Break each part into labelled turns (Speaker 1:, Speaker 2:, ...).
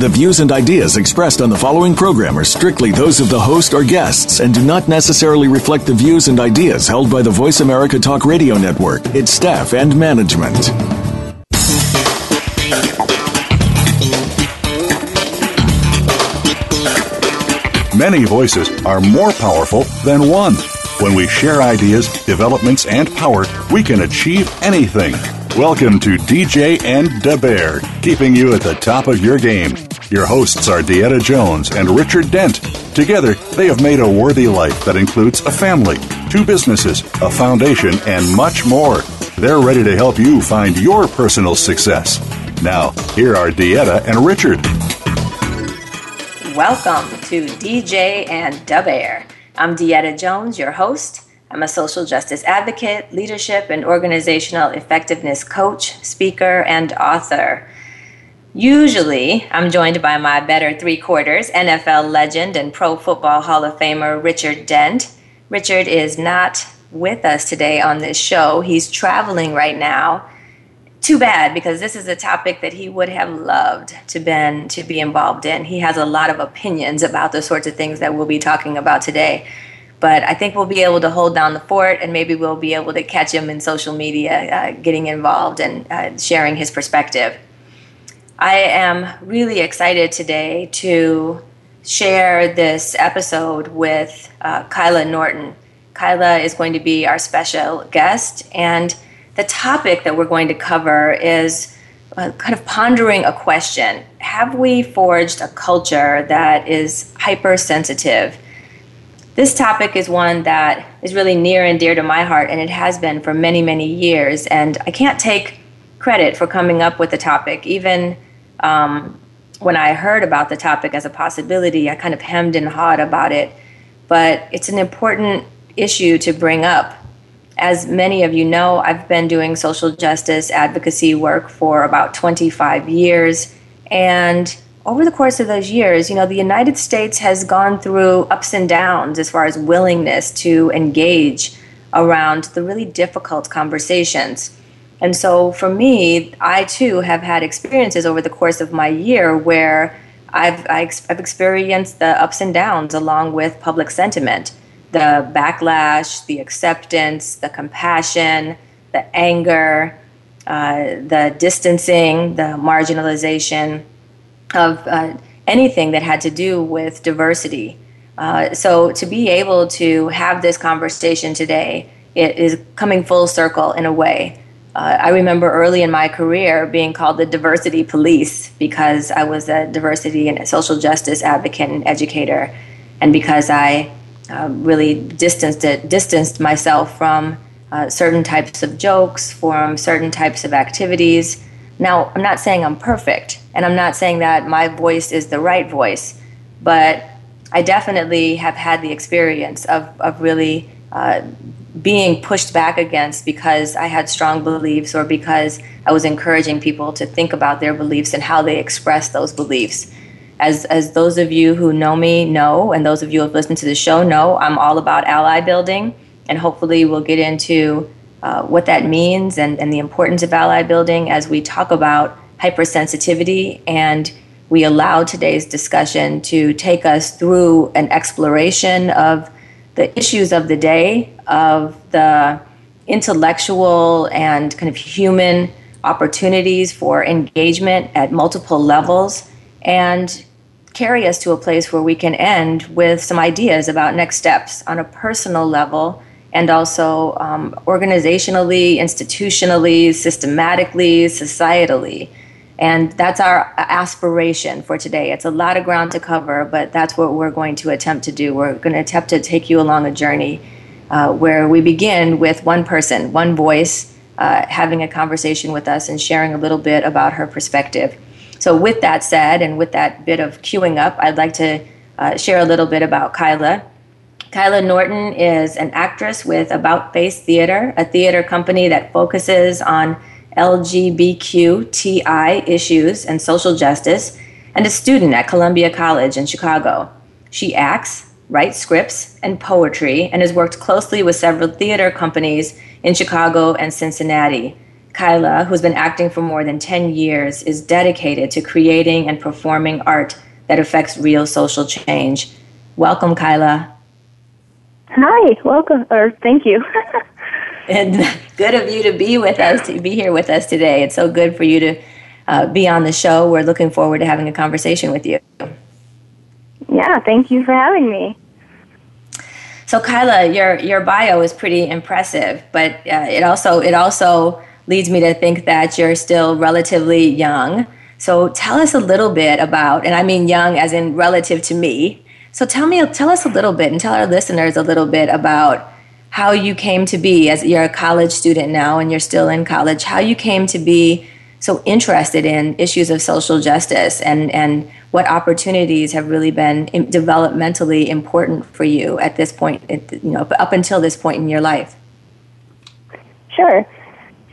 Speaker 1: The views and ideas expressed on the following program are strictly those of the host or guests and do not necessarily reflect the views and ideas held by the Voice America Talk Radio Network, its staff, and management.
Speaker 2: Many voices are more powerful than one. When we share ideas, developments, and power, we can achieve anything. Welcome to DJ and Da Bear, keeping you at the top of your game. Your hosts are Deetta Jones and Richard Dent. Together, they have made a worthy life that includes a family, two businesses, a foundation, and much more. They're ready to help you find your personal success. Now, here are Deetta and Richard.
Speaker 3: Welcome to DJ and Da Bear. I'm Deetta Jones, your host. I'm a social justice advocate, leadership and organizational effectiveness coach, speaker, and author. Usually, I'm joined by my better three quarters, NFL legend and Pro Football Hall of Famer Richard Dent. Richard is not with us today on this show. He's traveling right now. Too bad because this is a topic that he would have loved to been to be involved in. He has a lot of opinions about the sorts of things that we'll be talking about today. But I think we'll be able to hold down the fort, and maybe we'll be able to catch him in social media, uh, getting involved and uh, sharing his perspective. I am really excited today to share this episode with uh, Kyla Norton. Kyla is going to be our special guest, and the topic that we're going to cover is uh, kind of pondering a question Have we forged a culture that is hypersensitive? This topic is one that is really near and dear to my heart, and it has been for many, many years. And I can't take credit for coming up with the topic. Even um, when I heard about the topic as a possibility, I kind of hemmed and hawed about it. But it's an important issue to bring up. As many of you know, I've been doing social justice advocacy work for about 25 years. And over the course of those years, you know, the United States has gone through ups and downs as far as willingness to engage around the really difficult conversations. And so for me, I too have had experiences over the course of my year where I've, I've experienced the ups and downs along with public sentiment the backlash, the acceptance, the compassion, the anger, uh, the distancing, the marginalization of uh, anything that had to do with diversity. Uh, so to be able to have this conversation today, it is coming full circle in a way. Uh, I remember early in my career being called the diversity police because I was a diversity and social justice advocate and educator, and because I uh, really distanced it, distanced myself from uh, certain types of jokes, from certain types of activities. Now, I'm not saying I'm perfect, and I'm not saying that my voice is the right voice, but I definitely have had the experience of, of really being pushed back against because I had strong beliefs or because I was encouraging people to think about their beliefs and how they express those beliefs. As, as those of you who know me know, and those of you who have listened to the show know, I'm all about ally building, and hopefully we'll get into uh, what that means and, and the importance of ally building as we talk about hypersensitivity and we allow today's discussion to take us through an exploration of the issues of the day, of the intellectual and kind of human opportunities for engagement at multiple levels, and carry us to a place where we can end with some ideas about next steps on a personal level and also um, organizationally, institutionally, systematically, societally. And that's our aspiration for today. It's a lot of ground to cover, but that's what we're going to attempt to do. We're going to attempt to take you along a journey uh, where we begin with one person, one voice, uh, having a conversation with us and sharing a little bit about her perspective. So, with that said, and with that bit of queuing up, I'd like to uh, share a little bit about Kyla. Kyla Norton is an actress with About Face Theater, a theater company that focuses on LGBTQI issues and social justice, and a student at Columbia College in Chicago. She acts, writes scripts, and poetry, and has worked closely with several theater companies in Chicago and Cincinnati. Kyla, who's been acting for more than 10 years, is dedicated to creating and performing art that affects real social change. Welcome, Kyla.
Speaker 4: Hi, welcome, or thank you.
Speaker 3: and good of you to be with us, to be here with us today. It's so good for you to uh, be on the show. We're looking forward to having a conversation with you.
Speaker 4: Yeah, thank you for having me.
Speaker 3: So, Kyla, your your bio is pretty impressive, but uh, it also it also leads me to think that you're still relatively young. So, tell us a little bit about, and I mean young as in relative to me, so tell me, tell us a little bit, and tell our listeners a little bit about how you came to be, as you're a college student now, and you're still in college. How you came to be so interested in issues of social justice, and and what opportunities have really been developmentally important for you at this point, you know, up until this point in your life.
Speaker 4: Sure.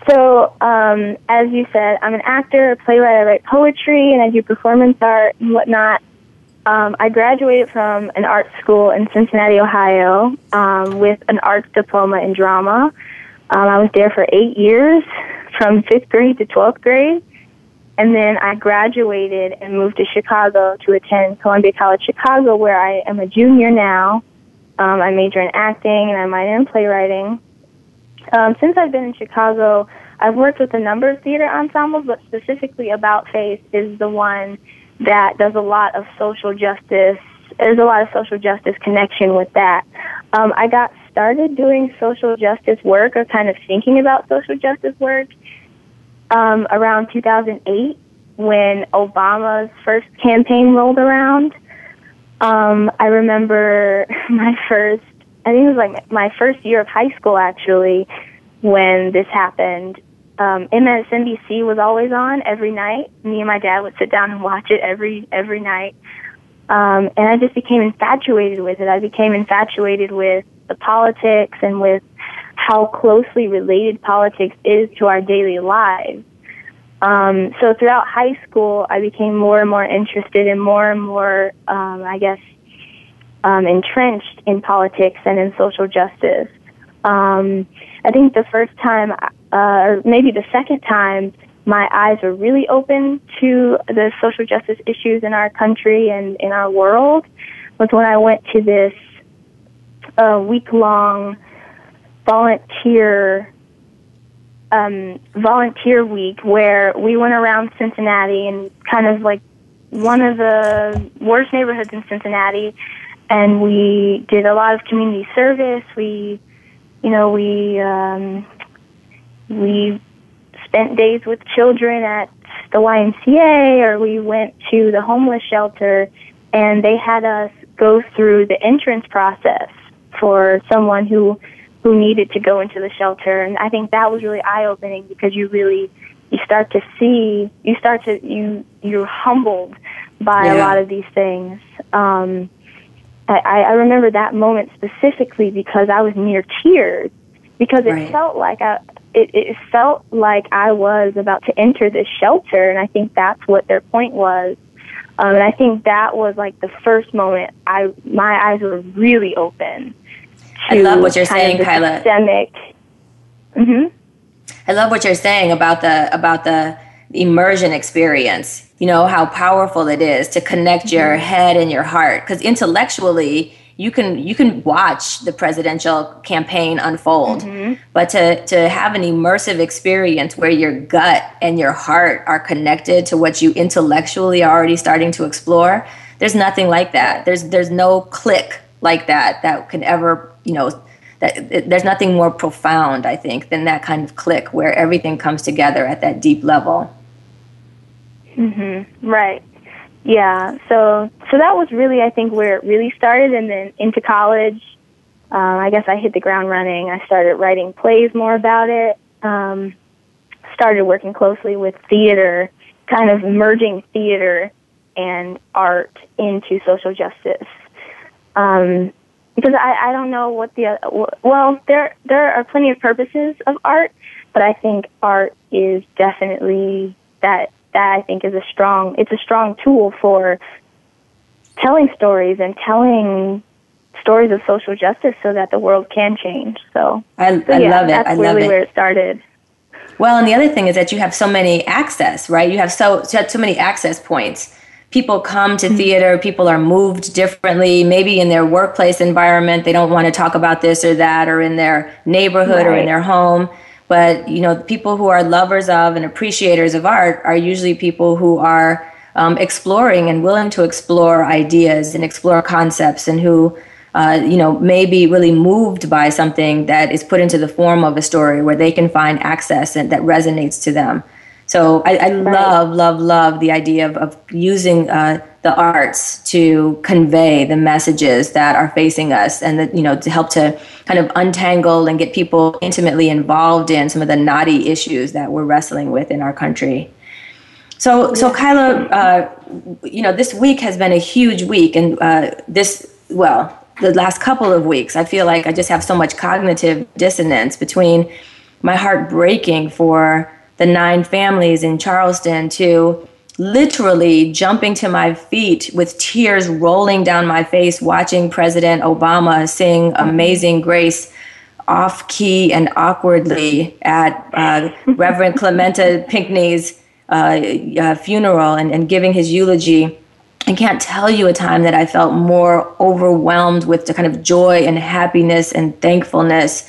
Speaker 4: So, um, as you said, I'm an actor, a playwright. I write poetry, and I do performance art and whatnot. Um, I graduated from an art school in Cincinnati, Ohio, um, with an arts diploma in drama. Um, I was there for eight years, from fifth grade to 12th grade. And then I graduated and moved to Chicago to attend Columbia College Chicago, where I am a junior now. Um, I major in acting and I minor in playwriting. Um, since I've been in Chicago, I've worked with a number of theater ensembles, but specifically About Face is the one that does a lot of social justice. There's a lot of social justice connection with that. Um, I got started doing social justice work or kind of thinking about social justice work um, around 2008 when Obama's first campaign rolled around. Um, I remember my first, I think it was like my first year of high school actually when this happened um, MSNBC was always on every night. Me and my dad would sit down and watch it every every night, um, and I just became infatuated with it. I became infatuated with the politics and with how closely related politics is to our daily lives. Um, so throughout high school, I became more and more interested and more and more, um, I guess, um, entrenched in politics and in social justice. Um, I think the first time uh, or maybe the second time, my eyes were really open to the social justice issues in our country and in our world was when I went to this uh, week long volunteer um, volunteer week where we went around Cincinnati and kind of like one of the worst neighborhoods in Cincinnati, and we did a lot of community service. We, you know, we um, we spent days with children at the YMCA or we went to the homeless shelter and they had us go through the entrance process for someone who who needed to go into the shelter and I think that was really eye opening because you really you start to see you start to you you're humbled by yeah. a lot of these things. Um I, I remember that moment specifically because I was near tears because it right. felt like I it, it felt like I was about to enter this shelter, and I think that's what their point was. Um, and I think that was like the first moment I my eyes were really open.
Speaker 3: I love what you're saying, Kyla.
Speaker 4: Systemic. Mm-hmm.
Speaker 3: I love what you're saying about the about the immersion experience. You know how powerful it is to connect your mm-hmm. head and your heart because intellectually you can you can watch the presidential campaign unfold mm-hmm. but to to have an immersive experience where your gut and your heart are connected to what you intellectually are already starting to explore there's nothing like that there's there's no click like that that can ever you know that it, there's nothing more profound i think than that kind of click where everything comes together at that deep level
Speaker 4: mhm right yeah, so so that was really I think where it really started, and then into college, um, I guess I hit the ground running. I started writing plays more about it. Um, started working closely with theater, kind of merging theater and art into social justice. Um, because I, I don't know what the well there there are plenty of purposes of art, but I think art is definitely that that I think is a strong it's a strong tool for telling stories and telling stories of social justice so that the world can change. So
Speaker 3: I,
Speaker 4: so
Speaker 3: I
Speaker 4: yeah,
Speaker 3: love it.
Speaker 4: That's
Speaker 3: I
Speaker 4: really
Speaker 3: love it.
Speaker 4: where it started.
Speaker 3: Well, and the other thing is that you have so many access, right? You have so so, so many access points. People come to mm-hmm. theater, people are moved differently. Maybe in their workplace environment, they don't want to talk about this or that, or in their neighborhood or in their home. But you know, people who are lovers of and appreciators of art are usually people who are um, exploring and willing to explore ideas and explore concepts, and who uh, you know, may be really moved by something that is put into the form of a story where they can find access and that resonates to them. So I, I love, love, love the idea of, of using uh, the arts to convey the messages that are facing us and that, you know, to help to kind of untangle and get people intimately involved in some of the knotty issues that we're wrestling with in our country. So, so Kyla, uh, you know, this week has been a huge week, and uh, this, well, the last couple of weeks, I feel like I just have so much cognitive dissonance between my heart breaking for the nine families in Charleston to literally jumping to my feet with tears rolling down my face watching President Obama sing Amazing Grace off key and awkwardly at uh, Reverend Clementa Pinckney's uh, uh, funeral and, and giving his eulogy. I can't tell you a time that I felt more overwhelmed with the kind of joy and happiness and thankfulness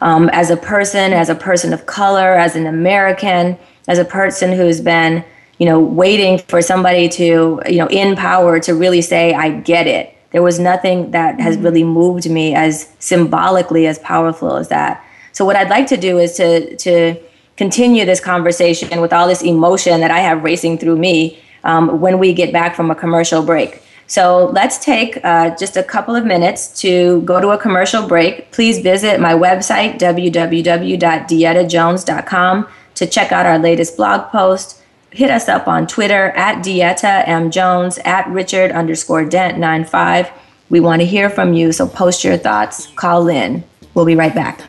Speaker 3: um, as a person, as a person of color, as an American, as a person who's been, you know, waiting for somebody to, you know, in power to really say, I get it. There was nothing that has really moved me as symbolically as powerful as that. So what I'd like to do is to to continue this conversation with all this emotion that I have racing through me um, when we get back from a commercial break. So let's take uh, just a couple of minutes to go to a commercial break. Please visit my website, www.deettajones.com, to check out our latest blog post. Hit us up on Twitter at Deetta M. Jones, at Richard underscore Dent 95. We want to hear from you, so post your thoughts, call in. We'll be right back.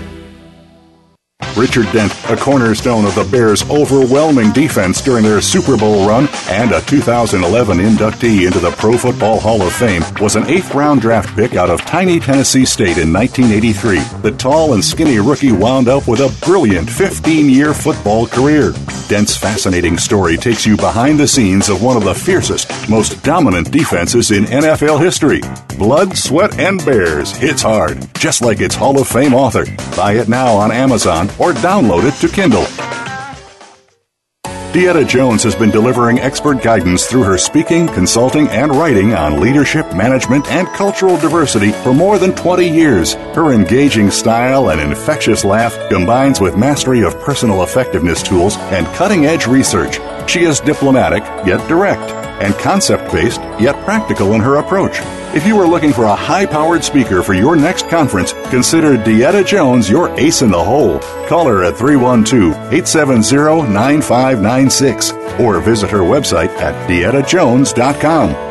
Speaker 2: Richard Dent, a cornerstone of the Bears' overwhelming defense during their Super Bowl run and a 2011 inductee into the Pro Football Hall of Fame, was an eighth round draft pick out of tiny Tennessee State in 1983. The tall and skinny rookie wound up with a brilliant 15 year football career. Dent's fascinating story takes you behind the scenes of one of the fiercest, most dominant defenses in NFL history. Blood, Sweat, and Bears hits hard, just like its Hall of Fame author. Buy it now on Amazon or download it to Kindle. Deetta Jones has been delivering expert guidance through her speaking, consulting, and writing on leadership, management, and cultural diversity for more than 20 years. Her engaging style and infectious laugh combines with mastery of personal effectiveness tools and cutting edge research. She is diplomatic, yet direct, and concept based, yet practical in her approach. If you are looking for a high powered speaker for your next conference, consider Deetta Jones your ace in the hole. Call her at 312 870 9596 or visit her website at deettajones.com.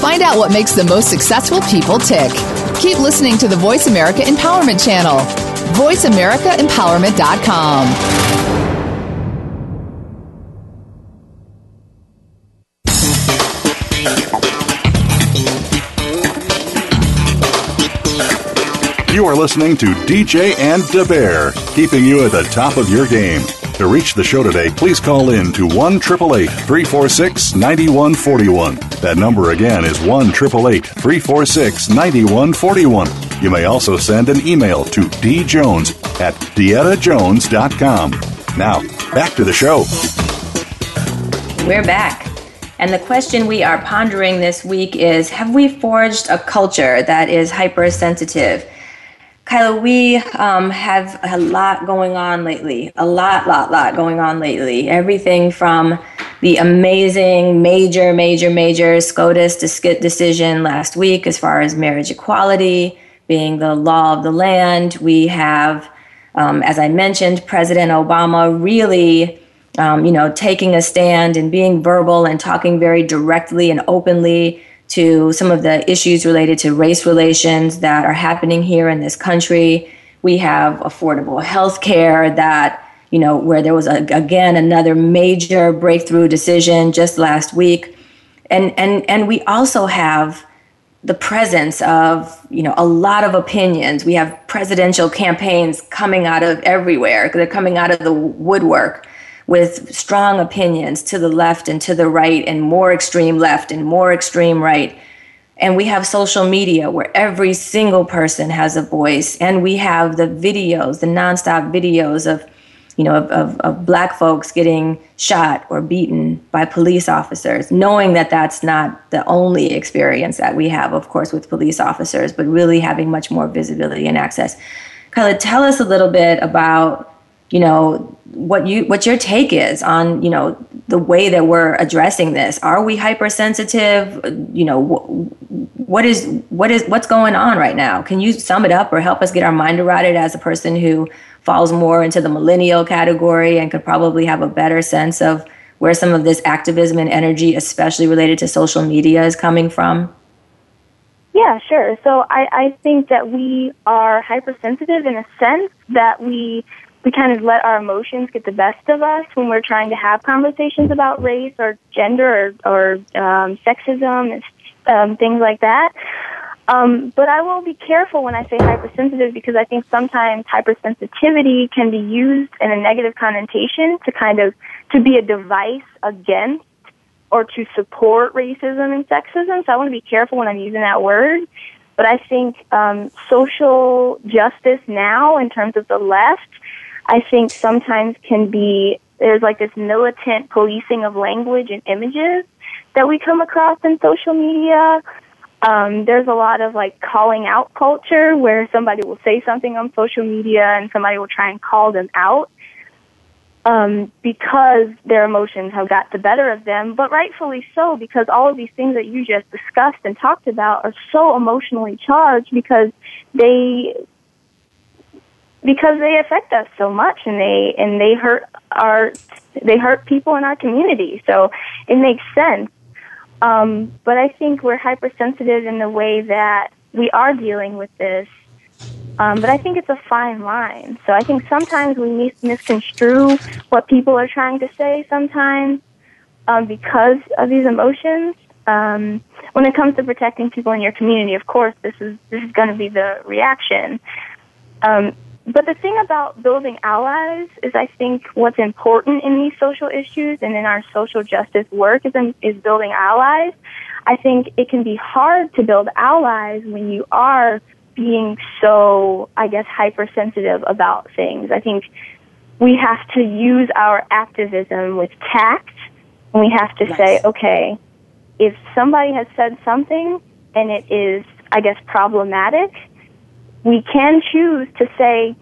Speaker 5: Find out what makes the most successful people tick. Keep listening to the Voice America Empowerment Channel. VoiceAmericaEmpowerment.com.
Speaker 2: You are listening to DJ and Da Bear, keeping you at the top of your game. To reach the show today, please call in to 1 346 9141. That number again is 1 346 9141. You may also send an email to djones at deettajones.com. Now, back to the show.
Speaker 3: We're back. And the question we are pondering this week is Have we forged a culture that is hypersensitive? Kyla, we um, have a lot going on lately. A lot, lot, lot going on lately. Everything from the amazing, major, major, major SCOTUS decision last week as far as marriage equality being the law of the land. We have, um, as I mentioned, President Obama really um, you know, taking a stand and being verbal and talking very directly and openly to some of the issues related to race relations that are happening here in this country. We have affordable health care that, you know, where there was, a, again, another major breakthrough decision just last week. And, and, and we also have the presence of you know a lot of opinions we have presidential campaigns coming out of everywhere they're coming out of the woodwork with strong opinions to the left and to the right, and more extreme left and more extreme right. And we have social media where every single person has a voice. And we have the videos, the nonstop videos of, you know, of, of, of black folks getting shot or beaten by police officers, knowing that that's not the only experience that we have, of course, with police officers, but really having much more visibility and access. Kyla, tell us a little bit about you know what you what your take is on you know the way that we're addressing this. Are we hypersensitive? You know wh- what is what is what's going on right now? Can you sum it up or help us get our mind around it as a person who falls more into the millennial category and could probably have a better sense of where some of this activism and energy especially related to social media is coming from?
Speaker 4: Yeah, sure. So I, I think that we are hypersensitive in a sense that we we kind of let our emotions get the best of us when we're trying to have conversations about race or gender or, or um, sexism and um, things like that. Um, but I will be careful when I say hypersensitive because I think sometimes hypersensitivity can be used in a negative connotation to kind of to be a device against or to support racism and sexism. So I want to be careful when I'm using that word. But I think um, social justice now, in terms of the left, I think sometimes can be there's like this militant policing of language and images that we come across in social media. Um, there's a lot of like calling out culture where somebody will say something on social media and somebody will try and call them out um, because their emotions have got the better of them, but rightfully so because all of these things that you just discussed and talked about are so emotionally charged because they because they affect us so much and they and they hurt our they hurt people in our community. So it makes sense. Um, but I think we're hypersensitive in the way that we are dealing with this. Um, but I think it's a fine line. So I think sometimes we mis- misconstrue what people are trying to say sometimes um, because of these emotions. Um, when it comes to protecting people in your community, of course, this is this is going to be the reaction. Um, but the thing about building allies is I think what's important in these social issues and in our social justice work is, in, is building allies. I think it can be hard to build allies when you are being so, I guess, hypersensitive about things. I think we have to use our activism with tact and we have to yes. say, okay, if somebody has said something and it is, I guess, problematic, we can choose to say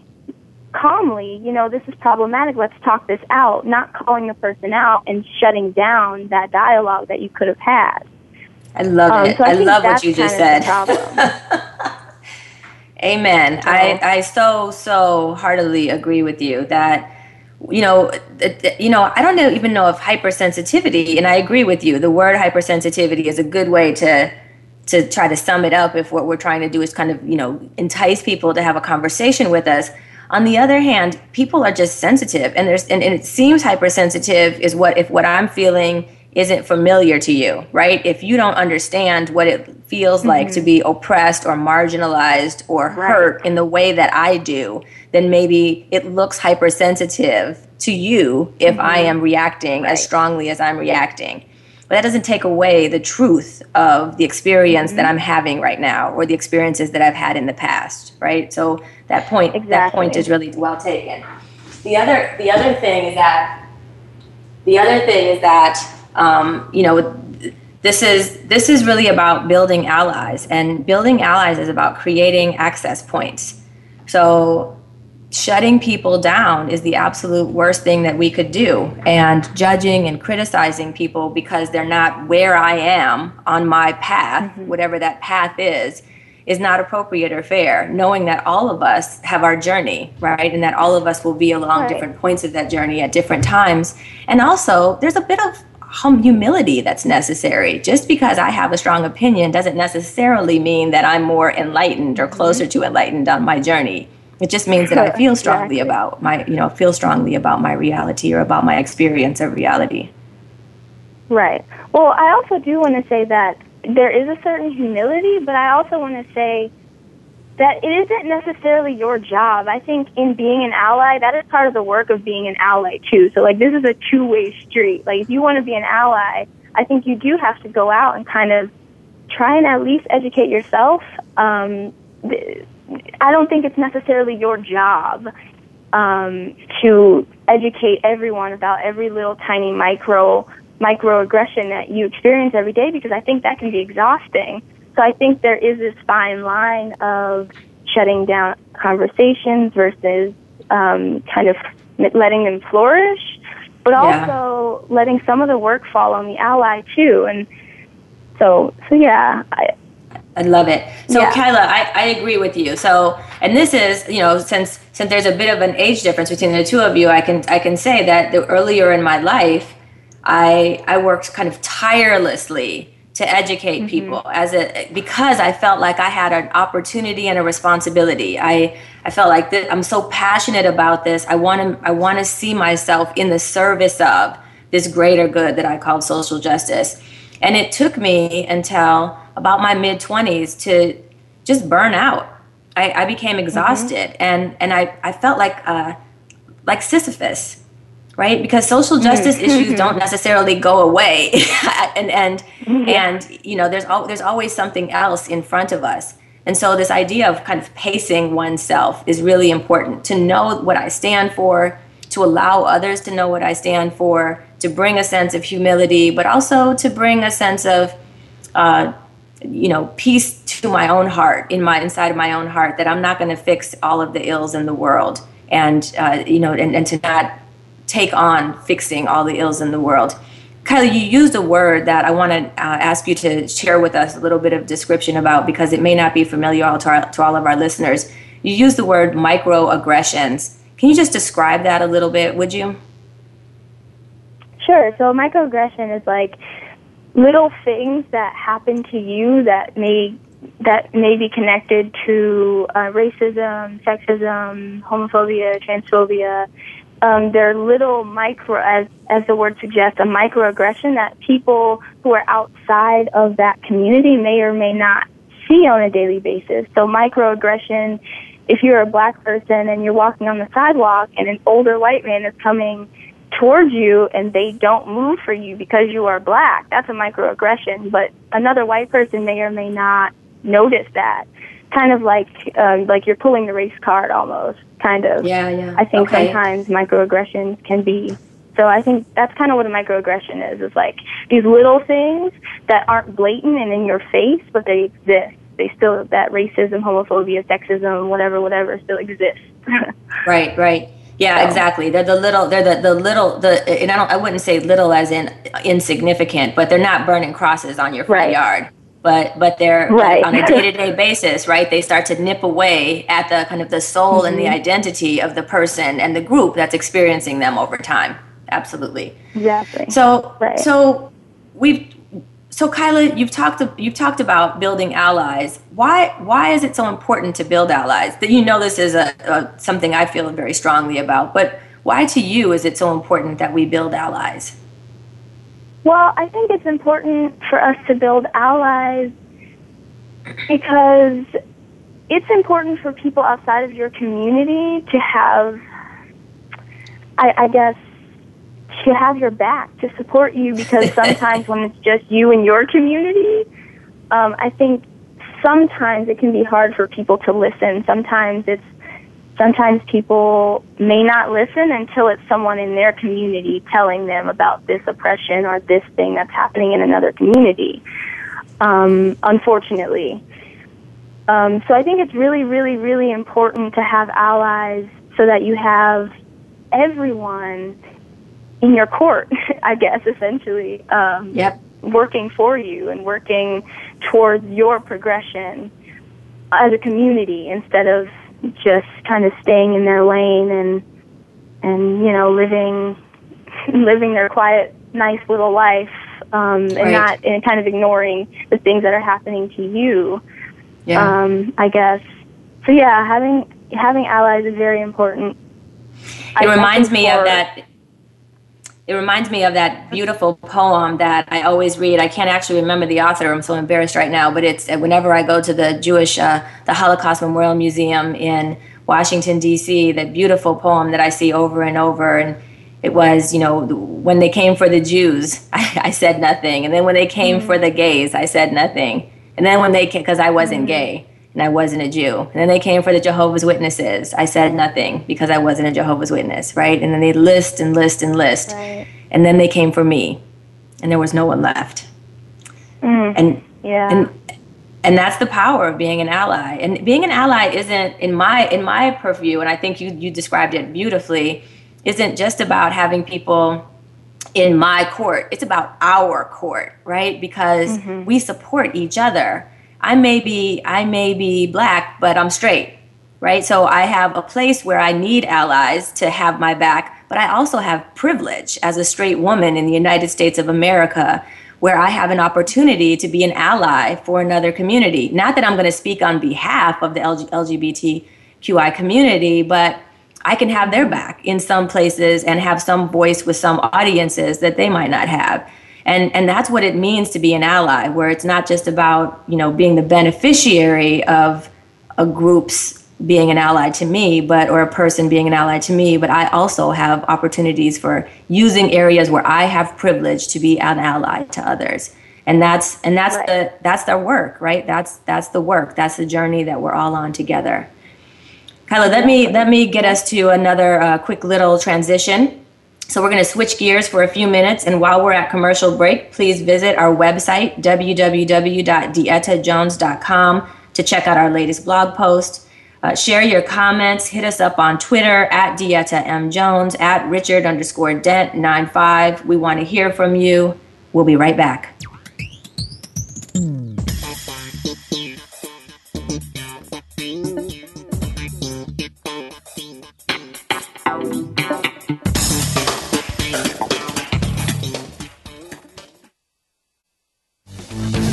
Speaker 4: calmly, you know, this is problematic, let's talk this out, not calling the person out and shutting down that dialogue that you could have had.
Speaker 3: I love um, it. So I, I love what you just said. Amen. So, I, I so, so heartily agree with you that you know, you know, I don't even know if hypersensitivity, and I agree with you. The word hypersensitivity is a good way to to try to sum it up if what we're trying to do is kind of you know entice people to have a conversation with us on the other hand people are just sensitive and there's and, and it seems hypersensitive is what if what i'm feeling isn't familiar to you, right? If you don't understand what it feels mm-hmm. like to be oppressed or marginalized or right. hurt in the way that I do, then maybe it looks hypersensitive to you if mm-hmm. I am reacting right. as strongly as I'm reacting. But that doesn't take away the truth of the experience mm-hmm. that I'm having right now or the experiences that I've had in the past, right? So that point exactly. that point is really well taken. The other the other thing is that the other thing is that um, you know this is this is really about building allies and building allies is about creating access points so shutting people down is the absolute worst thing that we could do and judging and criticizing people because they're not where i am on my path mm-hmm. whatever that path is is not appropriate or fair knowing that all of us have our journey right and that all of us will be along right. different points of that journey at different times and also there's a bit of hum- humility that's necessary. Just because I have a strong opinion doesn't necessarily mean that I'm more enlightened or mm-hmm. closer mm-hmm. to enlightened on my journey. It just means that I feel strongly exactly. about my, you know, feel strongly about my reality or about my experience of reality.
Speaker 4: Right. Well, I also do want to say that there is a certain humility, but I also want to say that it isn't necessarily your job. I think in being an ally, that is part of the work of being an ally too. So like this is a two-way street. Like if you want to be an ally, I think you do have to go out and kind of try and at least educate yourself. Um, I don't think it's necessarily your job um, to educate everyone about every little tiny micro microaggression that you experience every day because I think that can be exhausting. So I think there is this fine line of shutting down conversations versus um, kind of letting them flourish, but also yeah. letting some of the work fall on the ally too. And so, so yeah, I,
Speaker 3: I love it. So yeah. Kyla, I, I agree with you. So, and this is, you know, since since there's a bit of an age difference between the two of you, I can I can say that the earlier in my life, I I worked kind of tirelessly to educate mm-hmm. people as a because I felt like I had an opportunity and a responsibility. I I felt like this, I'm so passionate about this. I want to I want to see myself in the service of this greater good that I call social justice. And it took me until about my mid 20s to just burn out. I, I became mm-hmm. exhausted mm-hmm. and and I, I felt like uh, like Sisyphus right? Because social justice mm-hmm. issues don't necessarily go away, and and mm-hmm. and you know, there's al- there's always something else in front of us. And so this idea of kind of pacing oneself is really important to know what I stand for, to allow others to know what I stand for, to bring a sense of humility, but also to bring a sense of uh, you know peace to my own heart in my inside of my own heart that i'm not going to fix all of the ills in the world and uh, you know and, and to not take on fixing all the ills in the world. Kylie, you used a word that I want to uh, ask you to share with us a little bit of description about because it may not be familiar to, our, to all of our listeners. You used the word microaggressions. Can you just describe that a little bit, would you?
Speaker 4: Sure. So, microaggression is like little things that happen to you that may that may be connected to uh, racism, sexism, homophobia, transphobia, um, they're little micro, as as the word suggests, a microaggression that people who are outside of that community may or may not see on a daily basis. So microaggression, if you're a black person and you're walking on the sidewalk and an older white man is coming towards you and they don't move for you because you are black, that's a microaggression. But another white person may or may not notice that. Kind of like um, like you're pulling the race card almost kind of.
Speaker 3: Yeah, yeah.
Speaker 4: I think okay. sometimes microaggressions can be. So I think that's kind of what a microaggression is. It's like these little things that aren't blatant and in your face, but they exist. They still that racism, homophobia, sexism, whatever, whatever, still exists.
Speaker 3: right, right. Yeah, so. exactly. They're the little. They're the the little. The and I don't. I wouldn't say little as in insignificant, but they're not burning crosses on your front right. yard but but they're right. on a day-to-day basis right they start to nip away at the kind of the soul mm-hmm. and the mm-hmm. identity of the person and the group that's experiencing them over time absolutely
Speaker 4: exactly
Speaker 3: so right. so we've so Kyla, you've talked you've talked about building allies. Why why is it so important to build allies? That you know this is a, a, something I feel very strongly about, but why to you is it so important that we build allies?
Speaker 4: Well, I think it's important for us to build allies because it's important for people outside of your community to have, I, I guess, to have your back, to support you because sometimes when it's just you and your community, um, I think sometimes it can be hard for people to listen. Sometimes it's sometimes people may not listen until it's someone in their community telling them about this oppression or this thing that's happening in another community. Um, unfortunately. Um, so I think it's really, really, really important to have allies so that you have everyone in your court, I guess, essentially. Um,
Speaker 3: yep.
Speaker 4: Working for you and working towards your progression as a community instead of just kind of staying in their lane and and you know living living their quiet nice little life um and right. not and kind of ignoring the things that are happening to you yeah. um i guess so yeah having having allies is very important
Speaker 3: it I reminds me of that it reminds me of that beautiful poem that I always read. I can't actually remember the author. I'm so embarrassed right now. But it's uh, whenever I go to the Jewish, uh, the Holocaust Memorial Museum in Washington D.C. That beautiful poem that I see over and over. And it was, you know, when they came for the Jews, I, I said nothing. And then when they came mm-hmm. for the gays, I said nothing. And then when they came, because I wasn't mm-hmm. gay and I wasn't a Jew. And then they came for the Jehovah's Witnesses. I said nothing because I wasn't a Jehovah's Witness, right? And then they list and list and list. Right. And then they came for me, and there was no one left.
Speaker 4: Mm.
Speaker 3: And
Speaker 4: yeah.
Speaker 3: And, and that's the power of being an ally. And being an ally isn't in my in my purview, and I think you you described it beautifully, isn't just about having people in my court. It's about our court, right? Because mm-hmm. we support each other I may be I may be black, but I'm straight, right? So I have a place where I need allies to have my back, but I also have privilege as a straight woman in the United States of America where I have an opportunity to be an ally for another community. Not that I'm going to speak on behalf of the LGBTQI community, but I can have their back in some places and have some voice with some audiences that they might not have and and that's what it means to be an ally where it's not just about you know being the beneficiary of a group's being an ally to me but or a person being an ally to me but i also have opportunities for using areas where i have privilege to be an ally to others. And that's and that's right. the that's their work right? That's that's the work. That's the journey that we're all on together. Kyla let me let me get us to another uh, quick little transition so we're going to switch gears for a few minutes. And while we're at commercial break, please visit our website, www.deettajones.com, to check out our latest blog post. Uh, share your comments. Hit us up on Twitter at Deetta M. Jones, at Richard underscore Dent 95. We want to hear from you. We'll be right back.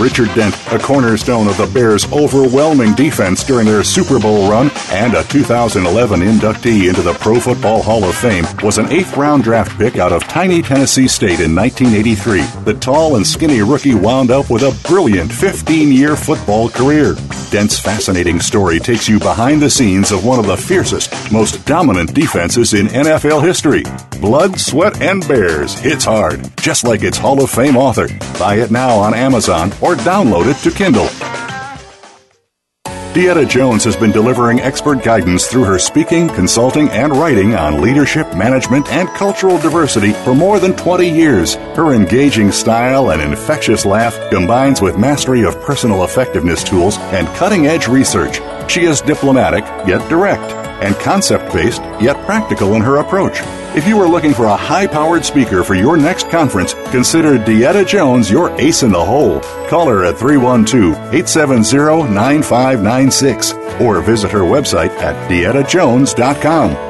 Speaker 2: Richard Dent, a cornerstone of the Bears' overwhelming defense during their Super Bowl run and a 2011 inductee into the Pro Football Hall of Fame, was an eighth round draft pick out of tiny Tennessee State in 1983. The tall and skinny rookie wound up with a brilliant 15 year football career. Dent's fascinating story takes you behind the scenes of one of the fiercest, most dominant defenses in NFL history. Blood, Sweat, and Bears hits hard, just like its Hall of Fame author. Buy it now on Amazon or download it to Kindle. Deetta Jones has been delivering expert guidance through her speaking, consulting, and writing on leadership, management, and cultural diversity for more than 20 years. Her engaging style and infectious laugh combines with mastery of personal effectiveness tools and cutting edge research. She is diplomatic, yet direct and concept based, yet practical in her approach. If you are looking for a high powered speaker for your next conference, consider Deetta Jones your ace in the hole. Call her at 312 870 9596 or visit her website at deettajones.com.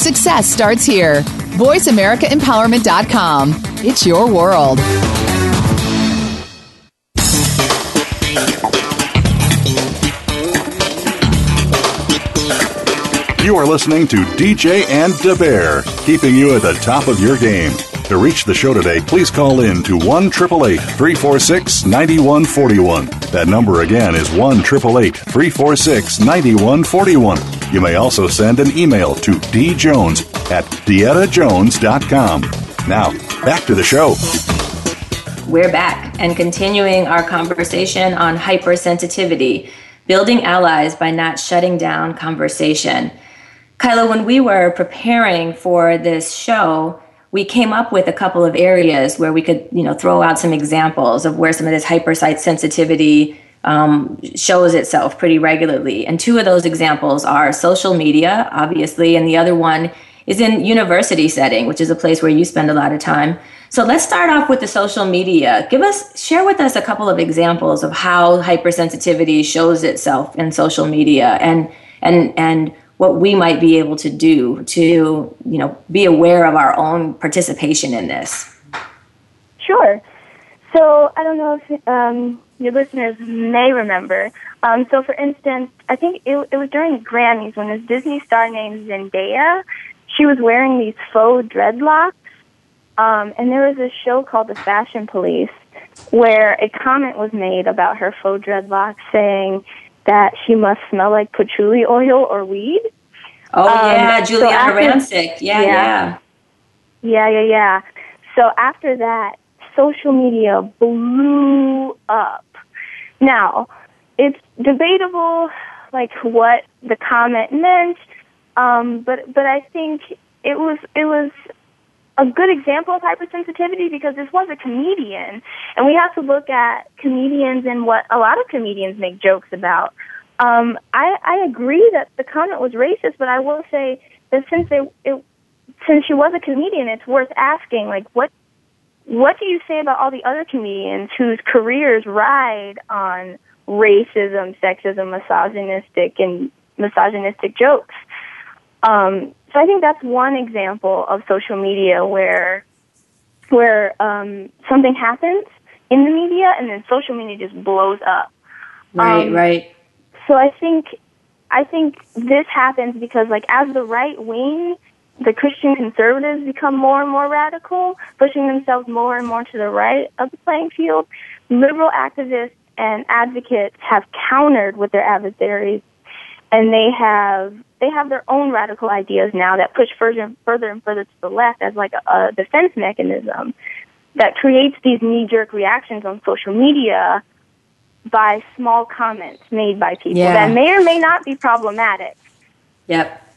Speaker 5: Success starts here. VoiceAmericaEmpowerment.com. It's your world.
Speaker 2: You are listening to DJ and Da Bear, keeping you at the top of your game. To reach the show today, please call in to 1 346 9141. That number again is 1 346 9141. You may also send an email to djones at deettajones.com. Now, back to the show.
Speaker 3: We're back and continuing our conversation on hypersensitivity, building allies by not shutting down conversation. Kyla, when we were preparing for this show, we came up with a couple of areas where we could, you know, throw out some examples of where some of this hypersite sensitivity um, shows itself pretty regularly. And two of those examples are social media, obviously, and the other one is in university setting, which is a place where you spend a lot of time. So let's start off with the social media. Give us, share with us a couple of examples of how hypersensitivity shows itself in social media, and and and what we might be able to do to, you know, be aware of our own participation in this.
Speaker 4: Sure. So I don't know if um, your listeners may remember. Um, so, for instance, I think it, it was during the Grammys when this Disney star named Zendaya, she was wearing these faux dreadlocks, um, and there was a show called The Fashion Police where a comment was made about her faux dreadlocks saying that she must smell like patchouli oil or weed.
Speaker 3: Oh um, yeah, Giuliana so Rancic. Yeah, yeah,
Speaker 4: yeah, yeah, yeah. So after that, social media blew up. Now, it's debatable, like what the comment meant, um, but but I think it was it was a good example of hypersensitivity because this was a comedian, and we have to look at comedians and what a lot of comedians make jokes about. Um, I, I agree that the comment was racist, but I will say that since they it, since she was a comedian, it's worth asking like what what do you say about all the other comedians whose careers ride on racism, sexism, misogynistic, and misogynistic jokes? Um, so I think that's one example of social media where where um, something happens in the media and then social media just blows up.
Speaker 3: Right, um, right.
Speaker 4: So I think I think this happens because like as the right wing the Christian conservatives become more and more radical, pushing themselves more and more to the right of the playing field. Liberal activists and advocates have countered with their adversaries, and they have they have their own radical ideas now that push further and further and further to the left as like a, a defense mechanism that creates these knee jerk reactions on social media by small comments made by people yeah. that may or may not be problematic.
Speaker 3: Yep.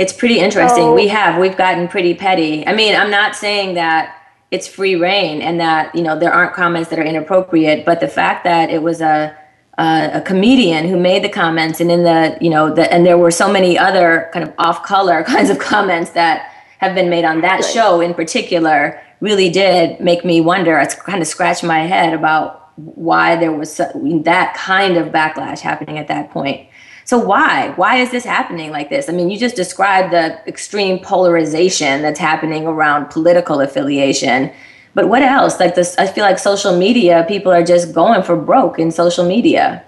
Speaker 3: It's pretty interesting. So, we have we've gotten pretty petty. I mean, I'm not saying that it's free reign and that you know there aren't comments that are inappropriate, but the fact that it was a a, a comedian who made the comments, and in the you know the and there were so many other kind of off color kinds of comments that have been made on that right. show in particular really did make me wonder. It's kind of scratched my head about why there was that kind of backlash happening at that point. So why? Why is this happening like this? I mean, you just described the extreme polarization that's happening around political affiliation. But what else? Like this I feel like social media, people are just going for broke in social media.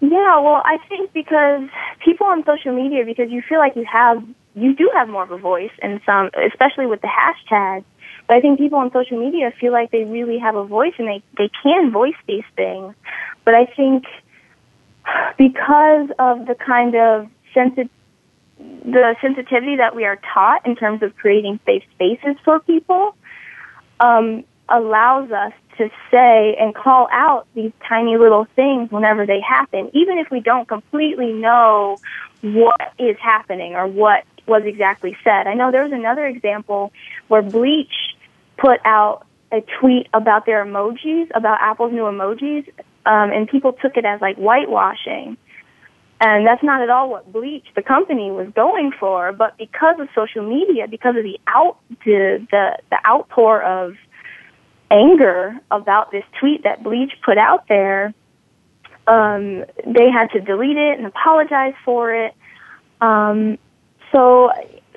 Speaker 4: Yeah, well, I think because people on social media because you feel like you have you do have more of a voice and some especially with the hashtags. But I think people on social media feel like they really have a voice and they, they can voice these things. But I think because of the kind of sensi- the sensitivity that we are taught in terms of creating safe spaces for people, um, allows us to say and call out these tiny little things whenever they happen, even if we don't completely know what is happening or what was exactly said. I know there was another example where Bleach put out a tweet about their emojis, about Apple's new emojis, um, and people took it as like whitewashing. And that's not at all what Bleach, the company, was going for. But because of social media, because of the out the the, the outpour of anger about this tweet that Bleach put out there, um, they had to delete it and apologize for it. Um, so,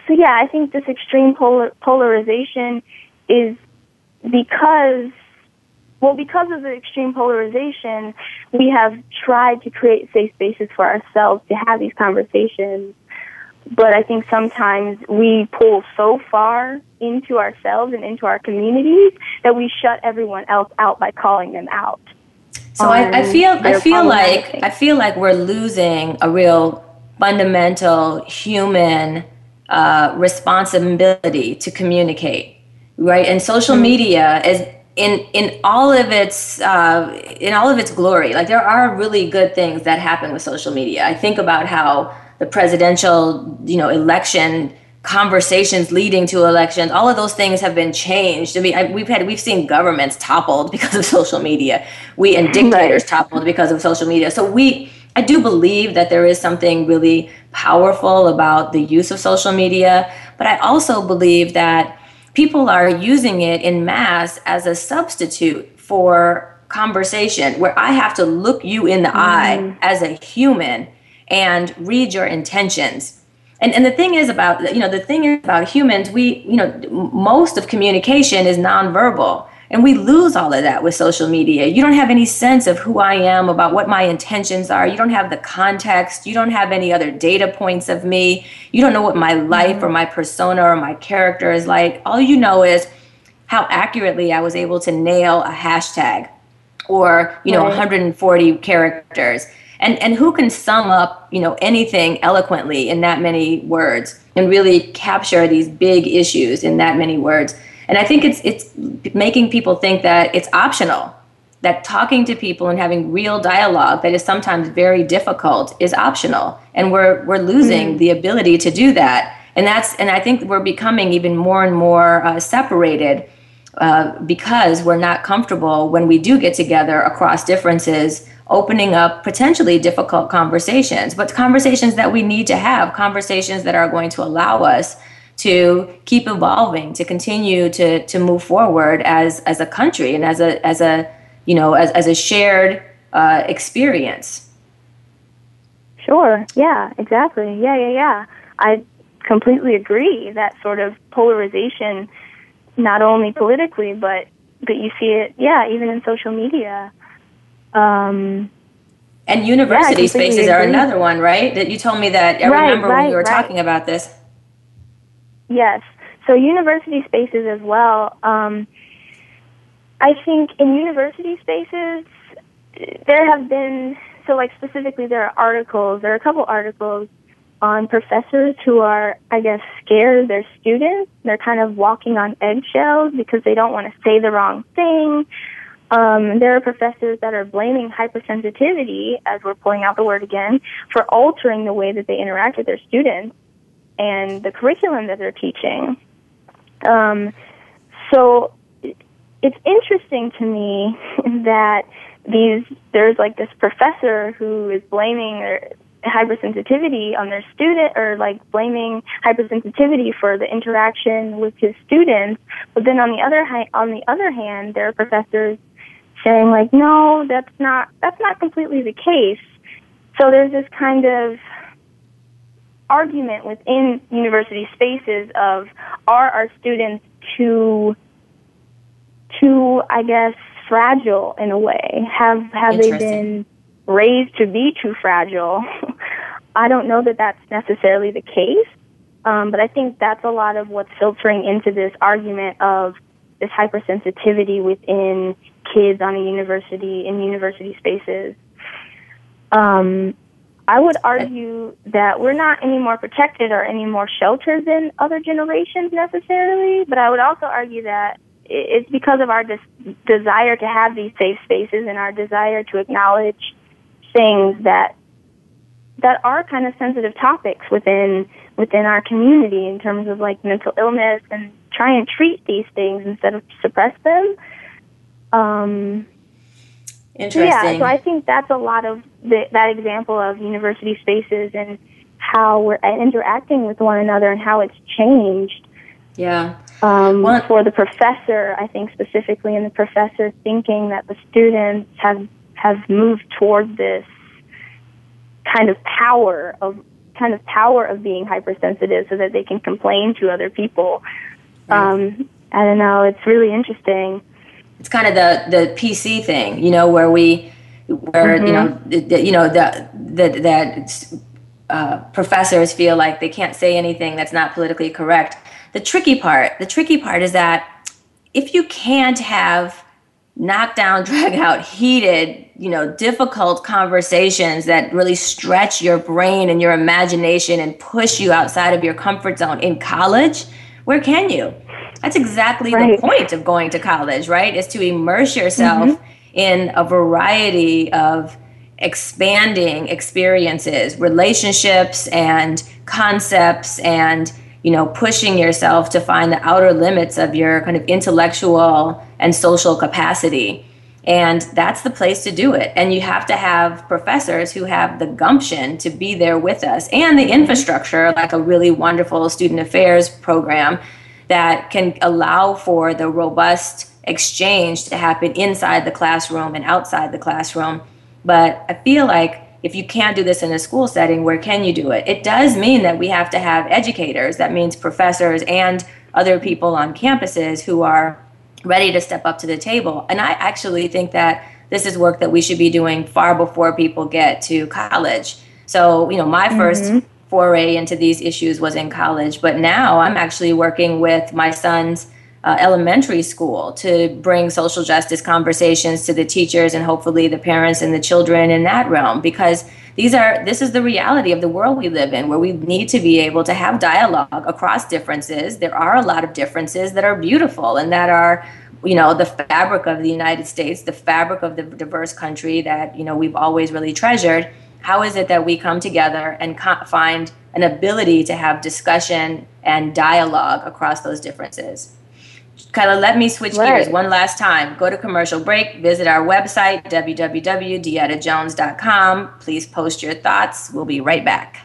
Speaker 4: so yeah, I think this extreme polar, polarization is because, well, because of the extreme polarization, we have tried to create safe spaces for ourselves to have these conversations. But I think sometimes we pull so far into ourselves and into our communities that we shut everyone else out by calling them out.
Speaker 3: So I, I feel I feel like I feel like we're losing a real fundamental human uh, responsibility to communicate, right? And social mm-hmm. media is in in all of its uh, in all of its glory. Like there are really good things that happen with social media. I think about how the presidential, you know, election conversations leading to elections all of those things have been changed i mean I, we've had we've seen governments toppled because of social media we and dictators right. toppled because of social media so we i do believe that there is something really powerful about the use of social media but i also believe that people are using it in mass as a substitute for conversation where i have to look you in the mm. eye as a human and read your intentions and and the thing is about you know the thing is about humans we you know most of communication is nonverbal and we lose all of that with social media. You don't have any sense of who i am about what my intentions are. You don't have the context. You don't have any other data points of me. You don't know what my life or mm-hmm. my persona or my character is like. All you know is how accurately i was able to nail a hashtag or you know right. 140 characters. And and who can sum up you know anything eloquently in that many words and really capture these big issues in that many words and i think it's it's making people think that it's optional that talking to people and having real dialogue that is sometimes very difficult is optional. And we're we're losing mm-hmm. the ability to do that. And that's and i think we're becoming even more and more uh, separated uh, because we're not comfortable when we do get together across differences opening up potentially difficult conversations, but conversations that we need to have, conversations that are going to allow us to keep evolving, to continue to to move forward as as a country and as a as a you know as as a shared uh, experience.
Speaker 4: Sure. Yeah. Exactly. Yeah. Yeah. Yeah. I completely agree. That sort of polarization, not only politically, but but you see it. Yeah, even in social media. Um,
Speaker 3: and university yeah, spaces are another one, right? That you told me that. I right, remember right, when we were right. talking about this.
Speaker 4: Yes. So university spaces as well. Um, I think in university spaces, there have been so like specifically there are articles. There are a couple articles on professors who are, I guess, scared of their students. They're kind of walking on eggshells because they don't want to say the wrong thing. Um, there are professors that are blaming hypersensitivity, as we're pulling out the word again, for altering the way that they interact with their students and the curriculum that they're teaching. Um, so it's interesting to me that these there's like this professor who is blaming their hypersensitivity on their student or like blaming hypersensitivity for the interaction with his students but then on the other ha- on the other hand there are professors saying like, no, that's not that's not completely the case. So there's this kind of argument within university spaces of are our students too too I guess fragile in a way? Have have they been raised to be too fragile? I don't know that that's necessarily the case. Um, but I think that's a lot of what's filtering into this argument of this hypersensitivity within kids on a university in university spaces. Um, I would argue that we're not any more protected or any more sheltered than other generations necessarily, but I would also argue that it's because of our des- desire to have these safe spaces and our desire to acknowledge things that that are kind of sensitive topics within within our community in terms of like mental illness and try and treat these things instead of suppress them. Um,
Speaker 3: Interesting.
Speaker 4: Yeah, so I think that's a lot of the, that example of university spaces and how we're interacting with one another and how it's changed.
Speaker 3: Yeah.
Speaker 4: Um, well, for the professor, I think specifically, and the professor thinking that the students have have moved toward this kind of power of kind of power of being hypersensitive, so that they can complain to other people. Right. Um, I don't know. It's really interesting.
Speaker 3: It's kind of the the PC thing, you know, where we where mm-hmm. you know the, the, you know the, the that uh, professors feel like they can't say anything that's not politically correct. The tricky part, the tricky part is that if you can't have knockdown, drag out, heated, you know, difficult conversations that really stretch your brain and your imagination and push you outside of your comfort zone in college, where can you? That's exactly right. the point of going to college, right? Is to immerse yourself mm-hmm. in a variety of expanding experiences, relationships and concepts and you know pushing yourself to find the outer limits of your kind of intellectual and social capacity. And that's the place to do it. And you have to have professors who have the gumption to be there with us and the infrastructure, like a really wonderful student affairs program that can allow for the robust exchange to happen inside the classroom and outside the classroom. But I feel like if you can't do this in a school setting, where can you do it? It does mean that we have to have educators, that means professors and other people on campuses who are ready to step up to the table. And I actually think that this is work that we should be doing far before people get to college. So, you know, my 1st mm-hmm foray into these issues was in college, but now I'm actually working with my son's uh, elementary school to bring social justice conversations to the teachers and hopefully the parents and the children in that realm because these are this is the reality of the world we live in where we need to be able to have dialogue across differences there are a lot of differences that are beautiful and that are you know the fabric of the united states the fabric of the diverse country that you know we've always really treasured how is it that we come together and find an ability to have discussion and dialogue across those differences? Kyla, let me switch right. gears one last time. Go to commercial break, visit our website, www.deettajones.com. Please post your thoughts. We'll be right back.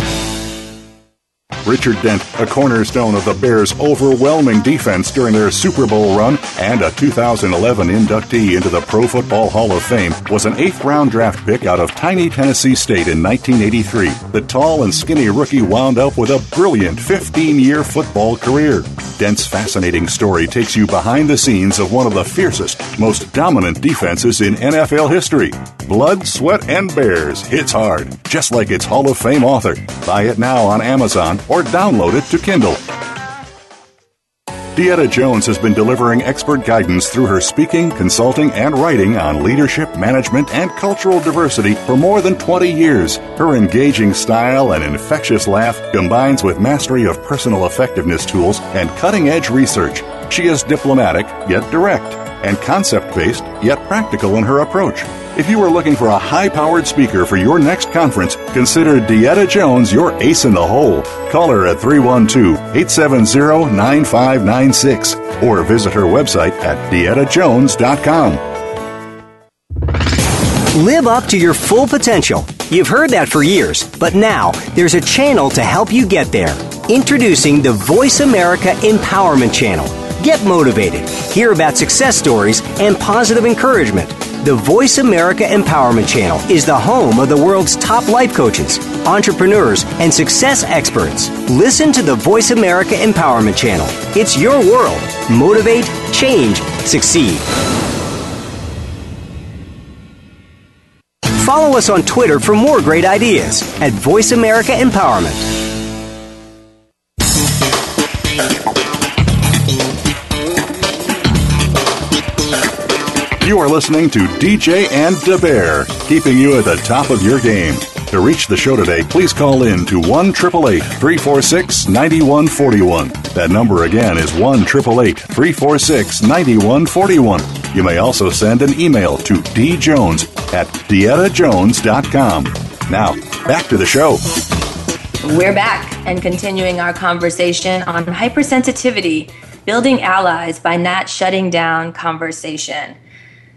Speaker 2: Richard Dent, a cornerstone of the Bears' overwhelming defense during their Super Bowl run and a 2011 inductee into the Pro Football Hall of Fame, was an eighth round draft pick out of tiny Tennessee State in 1983. The tall and skinny rookie wound up with a brilliant 15 year football career. Dent's fascinating story takes you behind the scenes of one of the fiercest, most dominant defenses in NFL history. Blood, Sweat, and Bears hits hard, just like its Hall of Fame author. Buy it now on Amazon or download it to Kindle. Deetta Jones has been delivering expert guidance through her speaking, consulting, and writing on leadership, management, and cultural diversity for more than 20 years. Her engaging style and infectious laugh combines with mastery of personal effectiveness tools and cutting edge research. She is diplomatic, yet direct, and concept based, yet practical in her approach. If you are looking for a high powered speaker for your next conference, consider Deetta Jones your ace in the hole. Call her at 312 870 9596 or visit her website at deettajones.com.
Speaker 6: Live up to your full potential. You've heard that for years, but now there's a channel to help you get there. Introducing the Voice America Empowerment Channel. Get motivated, hear about success stories, and positive encouragement the Voice America Empowerment Channel is the home of the world's top life coaches, entrepreneurs, and success experts. Listen to the Voice America Empowerment Channel. It's your world. Motivate, change, succeed. follow us on Twitter for more great ideas at Voice America Empowerment.
Speaker 2: You are listening to DJ and Da Bear, keeping you at the top of your game. To reach the show today, please call in to 1 888 346 9141. That number again is 1 888 346 9141. You may also send an email to djones at deettajones.com. Now, back to the show.
Speaker 3: We're back and continuing our conversation on hypersensitivity, building allies by not shutting down conversation.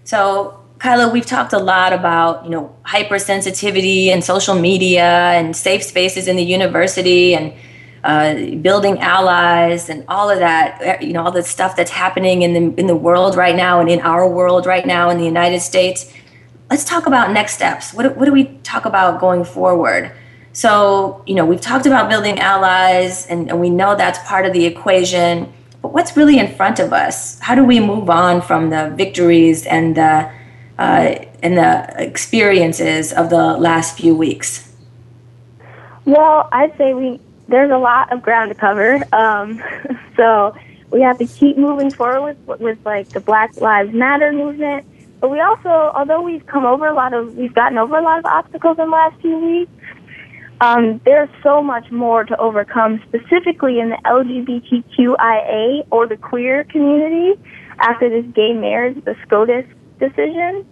Speaker 3: So, Kyla, we've talked a lot about, you know, hypersensitivity and social media and safe spaces in the university and uh, building allies and all of that, you know, all the stuff that's happening in the in the world right now and in our world right now in the United States. Let's talk about next steps. What, what do we talk about going forward? So, you know, we've talked about building allies and, and we know that's part of the equation. But what's really in front of us? How do we move on from the victories and the uh, and the experiences of the last few weeks?
Speaker 4: Well, I'd say we there's a lot of ground to cover. Um, so we have to keep moving forward with, with like the Black Lives Matter movement. But we also, although we've come over a lot of, we've gotten over a lot of obstacles in the last few weeks. Um, there's so much more to overcome, specifically in the LGBTQIA or the queer community after this gay marriage, the SCOTUS decision.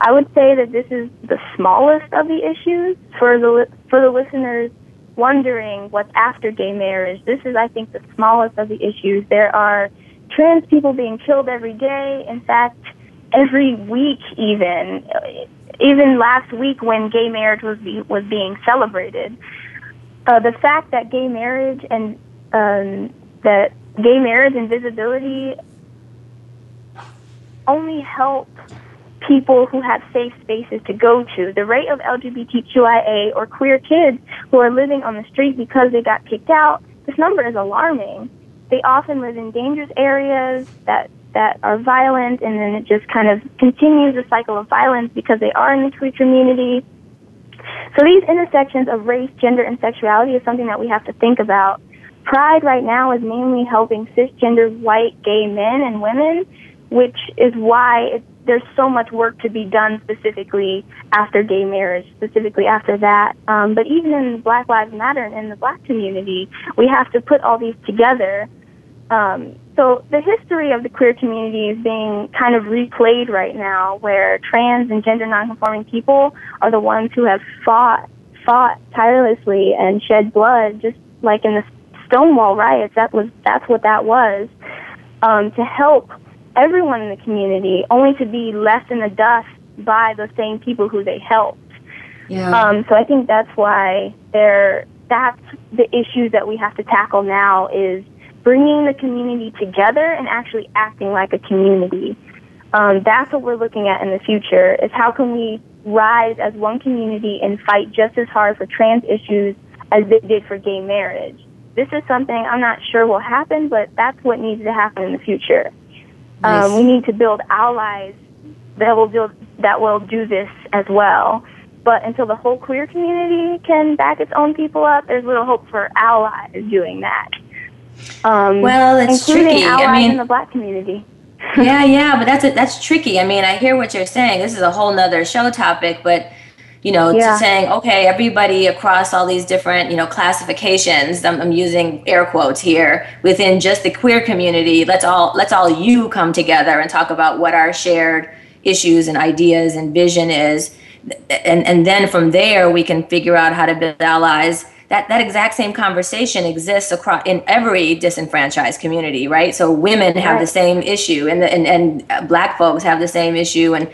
Speaker 4: I would say that this is the smallest of the issues for the for the listeners wondering what's after gay marriage. This is, I think, the smallest of the issues. There are trans people being killed every day. In fact, every week, even even last week when gay marriage was be, was being celebrated. Uh, the fact that gay marriage and um, that gay marriage and visibility only help people who have safe spaces to go to. The rate of LGBTQIA or queer kids who are living on the street because they got kicked out, this number is alarming. They often live in dangerous areas that that are violent and then it just kind of continues the cycle of violence because they are in the queer community. So these intersections of race, gender, and sexuality is something that we have to think about. Pride right now is mainly helping cisgender white gay men and women, which is why it, there's so much work to be done specifically after gay marriage, specifically after that. Um, but even in Black Lives Matter and in the black community, we have to put all these together. Um, so the history of the queer community is being kind of replayed right now, where trans and gender nonconforming people are the ones who have fought fought tirelessly and shed blood, just like in the Stonewall riots. That was that's what that was um, to help everyone in the community, only to be left in the dust by the same people who they helped. Yeah. Um, so I think that's why there. That's the issues that we have to tackle now is bringing the community together and actually acting like a community. Um, that's what we're looking at in the future. Is how can we rise as one community and fight just as hard for trans issues as they did for gay marriage. This is something I'm not sure will happen, but that's what needs to happen in the future. Um, we need to build allies that will do that will do this as well. But until the whole queer community can back its own people up, there's little hope for allies doing that.
Speaker 3: Um, well, it's tricky.
Speaker 4: I
Speaker 3: mean,
Speaker 4: in the black community.
Speaker 3: yeah, yeah, but that's a, that's tricky. I mean, I hear what you're saying. This is a whole nother show topic, but you know, yeah. saying, okay, everybody across all these different, you know, classifications, I'm, I'm, using air quotes here, within just the queer community, let's all, let's all you come together and talk about what our shared issues and ideas and vision is. And, and then from there, we can figure out how to build allies. That, that exact same conversation exists across in every disenfranchised community, right? So women have right. the same issue, and, the, and and black folks have the same issue, and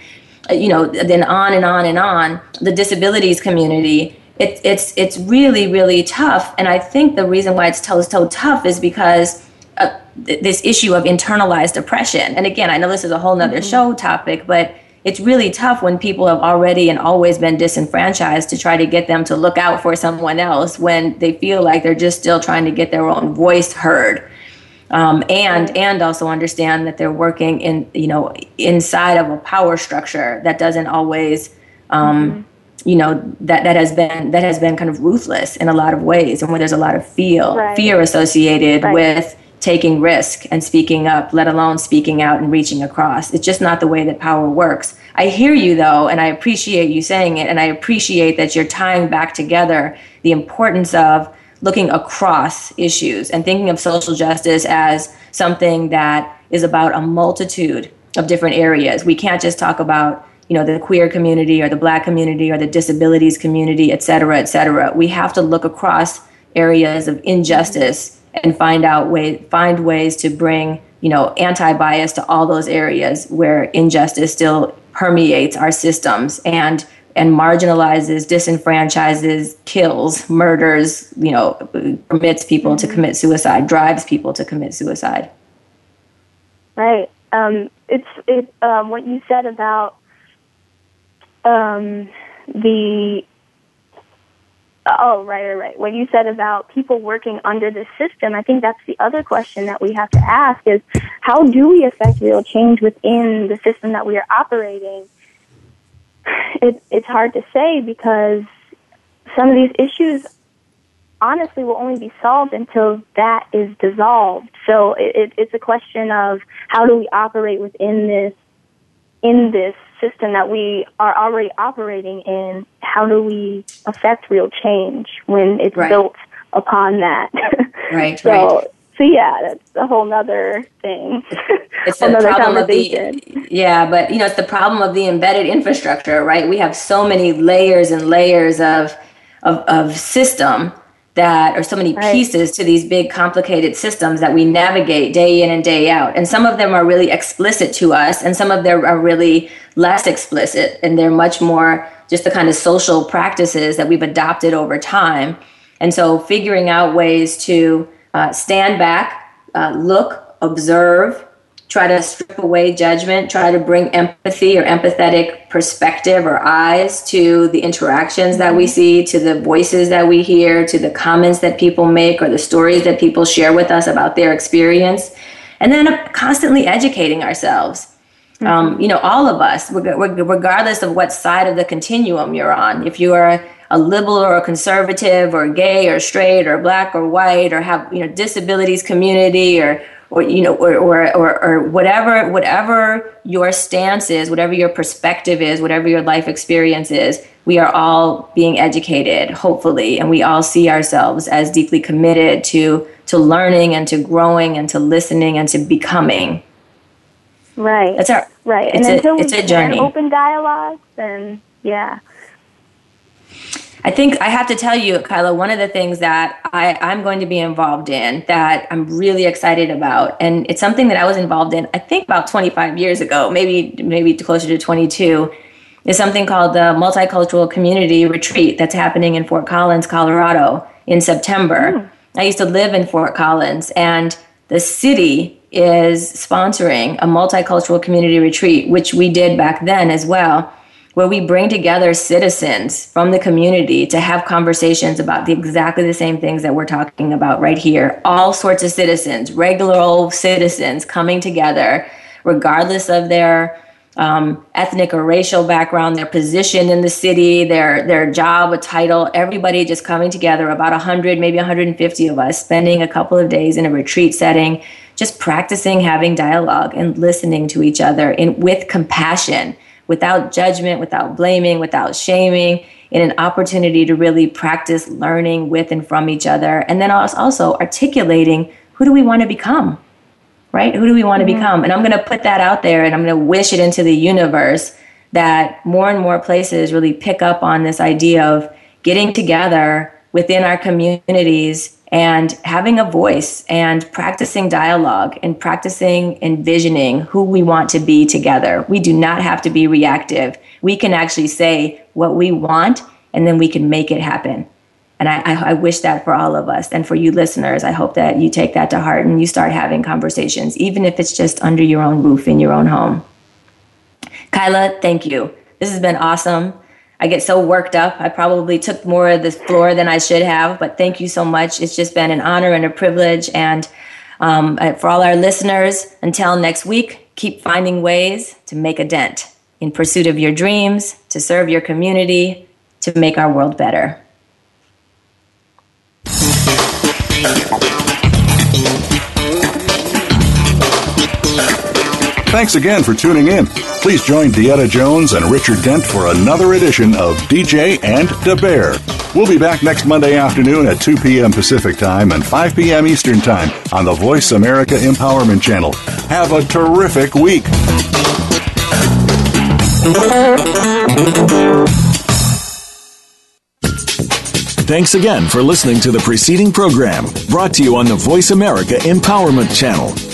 Speaker 3: you know, then on and on and on. The disabilities community, it, it's it's really really tough, and I think the reason why it's so, so tough is because uh, th- this issue of internalized oppression. And again, I know this is a whole nother mm-hmm. show topic, but it's really tough when people have already and always been disenfranchised to try to get them to look out for someone else when they feel like they're just still trying to get their own voice heard um, and and also understand that they're working in you know inside of a power structure that doesn't always um, you know that that has been that has been kind of ruthless in a lot of ways and where there's a lot of feel
Speaker 4: Right.
Speaker 3: fear associated
Speaker 4: Right.
Speaker 3: with taking risk and speaking up let alone speaking out and reaching across. It's just not the way that power works. I hear you though and i appreciate you saying it and i appreciate that you're tying back together the importance of looking across issues and thinking of social justice as something that is about a multitude of different areas. We can't just talk about you know the queer community or the black community or the disabilities community et cetera et cetera. We have to look across areas of injustice and find out way find ways to bring you know anti-bias to all those areas where injustice still permeates our systems and and marginalizes disenfranchises kills murders you know permits people to commit suicide drives people to commit suicide
Speaker 4: Right. Um, it's it. Um, what you said about um, the. Oh, right, right, right. What you said about people working under the system, I think that's the other question that we have to ask is how do we affect real change within the system that we are operating? It, it's hard to say because some of these issues honestly will only be solved until that is dissolved. So it, it, it's a question of how do we operate within this in this system that we are already operating in. How do we affect real change when it's
Speaker 3: Right.
Speaker 4: built upon that?
Speaker 3: right
Speaker 4: so
Speaker 3: right
Speaker 4: so yeah, that's a whole nother thing.
Speaker 3: it's the
Speaker 4: Another
Speaker 3: problem of the yeah but you know it's the problem of the embedded infrastructure right we have so many layers and layers of of, of system that are so many
Speaker 4: Right.
Speaker 3: pieces to these big complicated systems that we navigate day in and day out and some of them are really explicit to us and some of them are really less explicit and they're much more just the kind of social practices that we've adopted over time and so figuring out ways to uh, stand back uh, look observe try to strip away judgment, try to bring empathy or empathetic perspective or eyes to the interactions that we see, to the voices that we hear, to the comments that people make or the stories that people share with us about their experience. And then uh, constantly educating ourselves. Um, you know, all of us, reg- reg- regardless of what side of the continuum you're on, if you are a liberal or a conservative or gay or straight or black or white or have, you know, disabilities community or or you know or, or, or, or whatever whatever your stance is whatever your perspective is whatever your life experience is we are all being educated hopefully and we all see ourselves as deeply committed to to learning and to growing and to listening and to becoming
Speaker 4: right.
Speaker 3: that's our
Speaker 4: right. And
Speaker 3: it's a-
Speaker 4: until
Speaker 3: it's a
Speaker 4: we
Speaker 3: journey.
Speaker 4: open dialogue, then yeah.
Speaker 3: I think I have to tell you, Kyla, one of the things that I, I'm going to be involved in that I'm really excited about, and it's something that I was involved in, I think about 25 years ago, maybe maybe closer to 22, is something called the Multicultural Community Retreat that's happening in Fort Collins, Colorado in September. Hmm. I used to live in Fort Collins, and the city is sponsoring a multicultural community retreat, which we did back then as well where we bring together citizens from the community to have conversations about the exactly the same things that we're talking about right here. All sorts of citizens, regular old citizens coming together, regardless of their um, ethnic or racial background, their position in the city, their their job, a title. Everybody just coming together. About 100, maybe 150 of us, spending a couple of days in a retreat setting, just practicing having dialogue and listening to each other in with compassion without judgment, without blaming, without shaming, in an opportunity to really practice learning with and from each other. And then also articulating who do we want to become, right? Who do we want to mm-hmm. become? And I'm going to put that out there and I'm going to wish it into the universe that more and more places really pick up on this idea of getting together within our communities and having a voice and practicing dialogue and practicing envisioning who we want to be together. We do not have to be reactive. We can actually say what we want and then we can make it happen. And I, I, I wish that for all of us. And for you listeners, I hope that you take that to heart and you start having conversations, even if it's just under your own roof in your own home. Kyla, thank you. This has been awesome. I get so worked up. I probably took more of the floor than I should have, but thank you so much. It's just been an honor and a privilege. And um, for all our listeners, until next week, keep finding ways to make a dent in pursuit of your dreams, to serve your community, to make our world better.
Speaker 2: Thanks again for tuning in. Please join Deetta Jones and Richard Dent for another edition of DJ and the Bear. We'll be back next Monday afternoon at 2 p.m. Pacific Time and 5 p.m. Eastern Time on the Voice America Empowerment Channel. Have a terrific week.
Speaker 1: Thanks again for listening to the preceding program brought to you on the Voice America Empowerment Channel.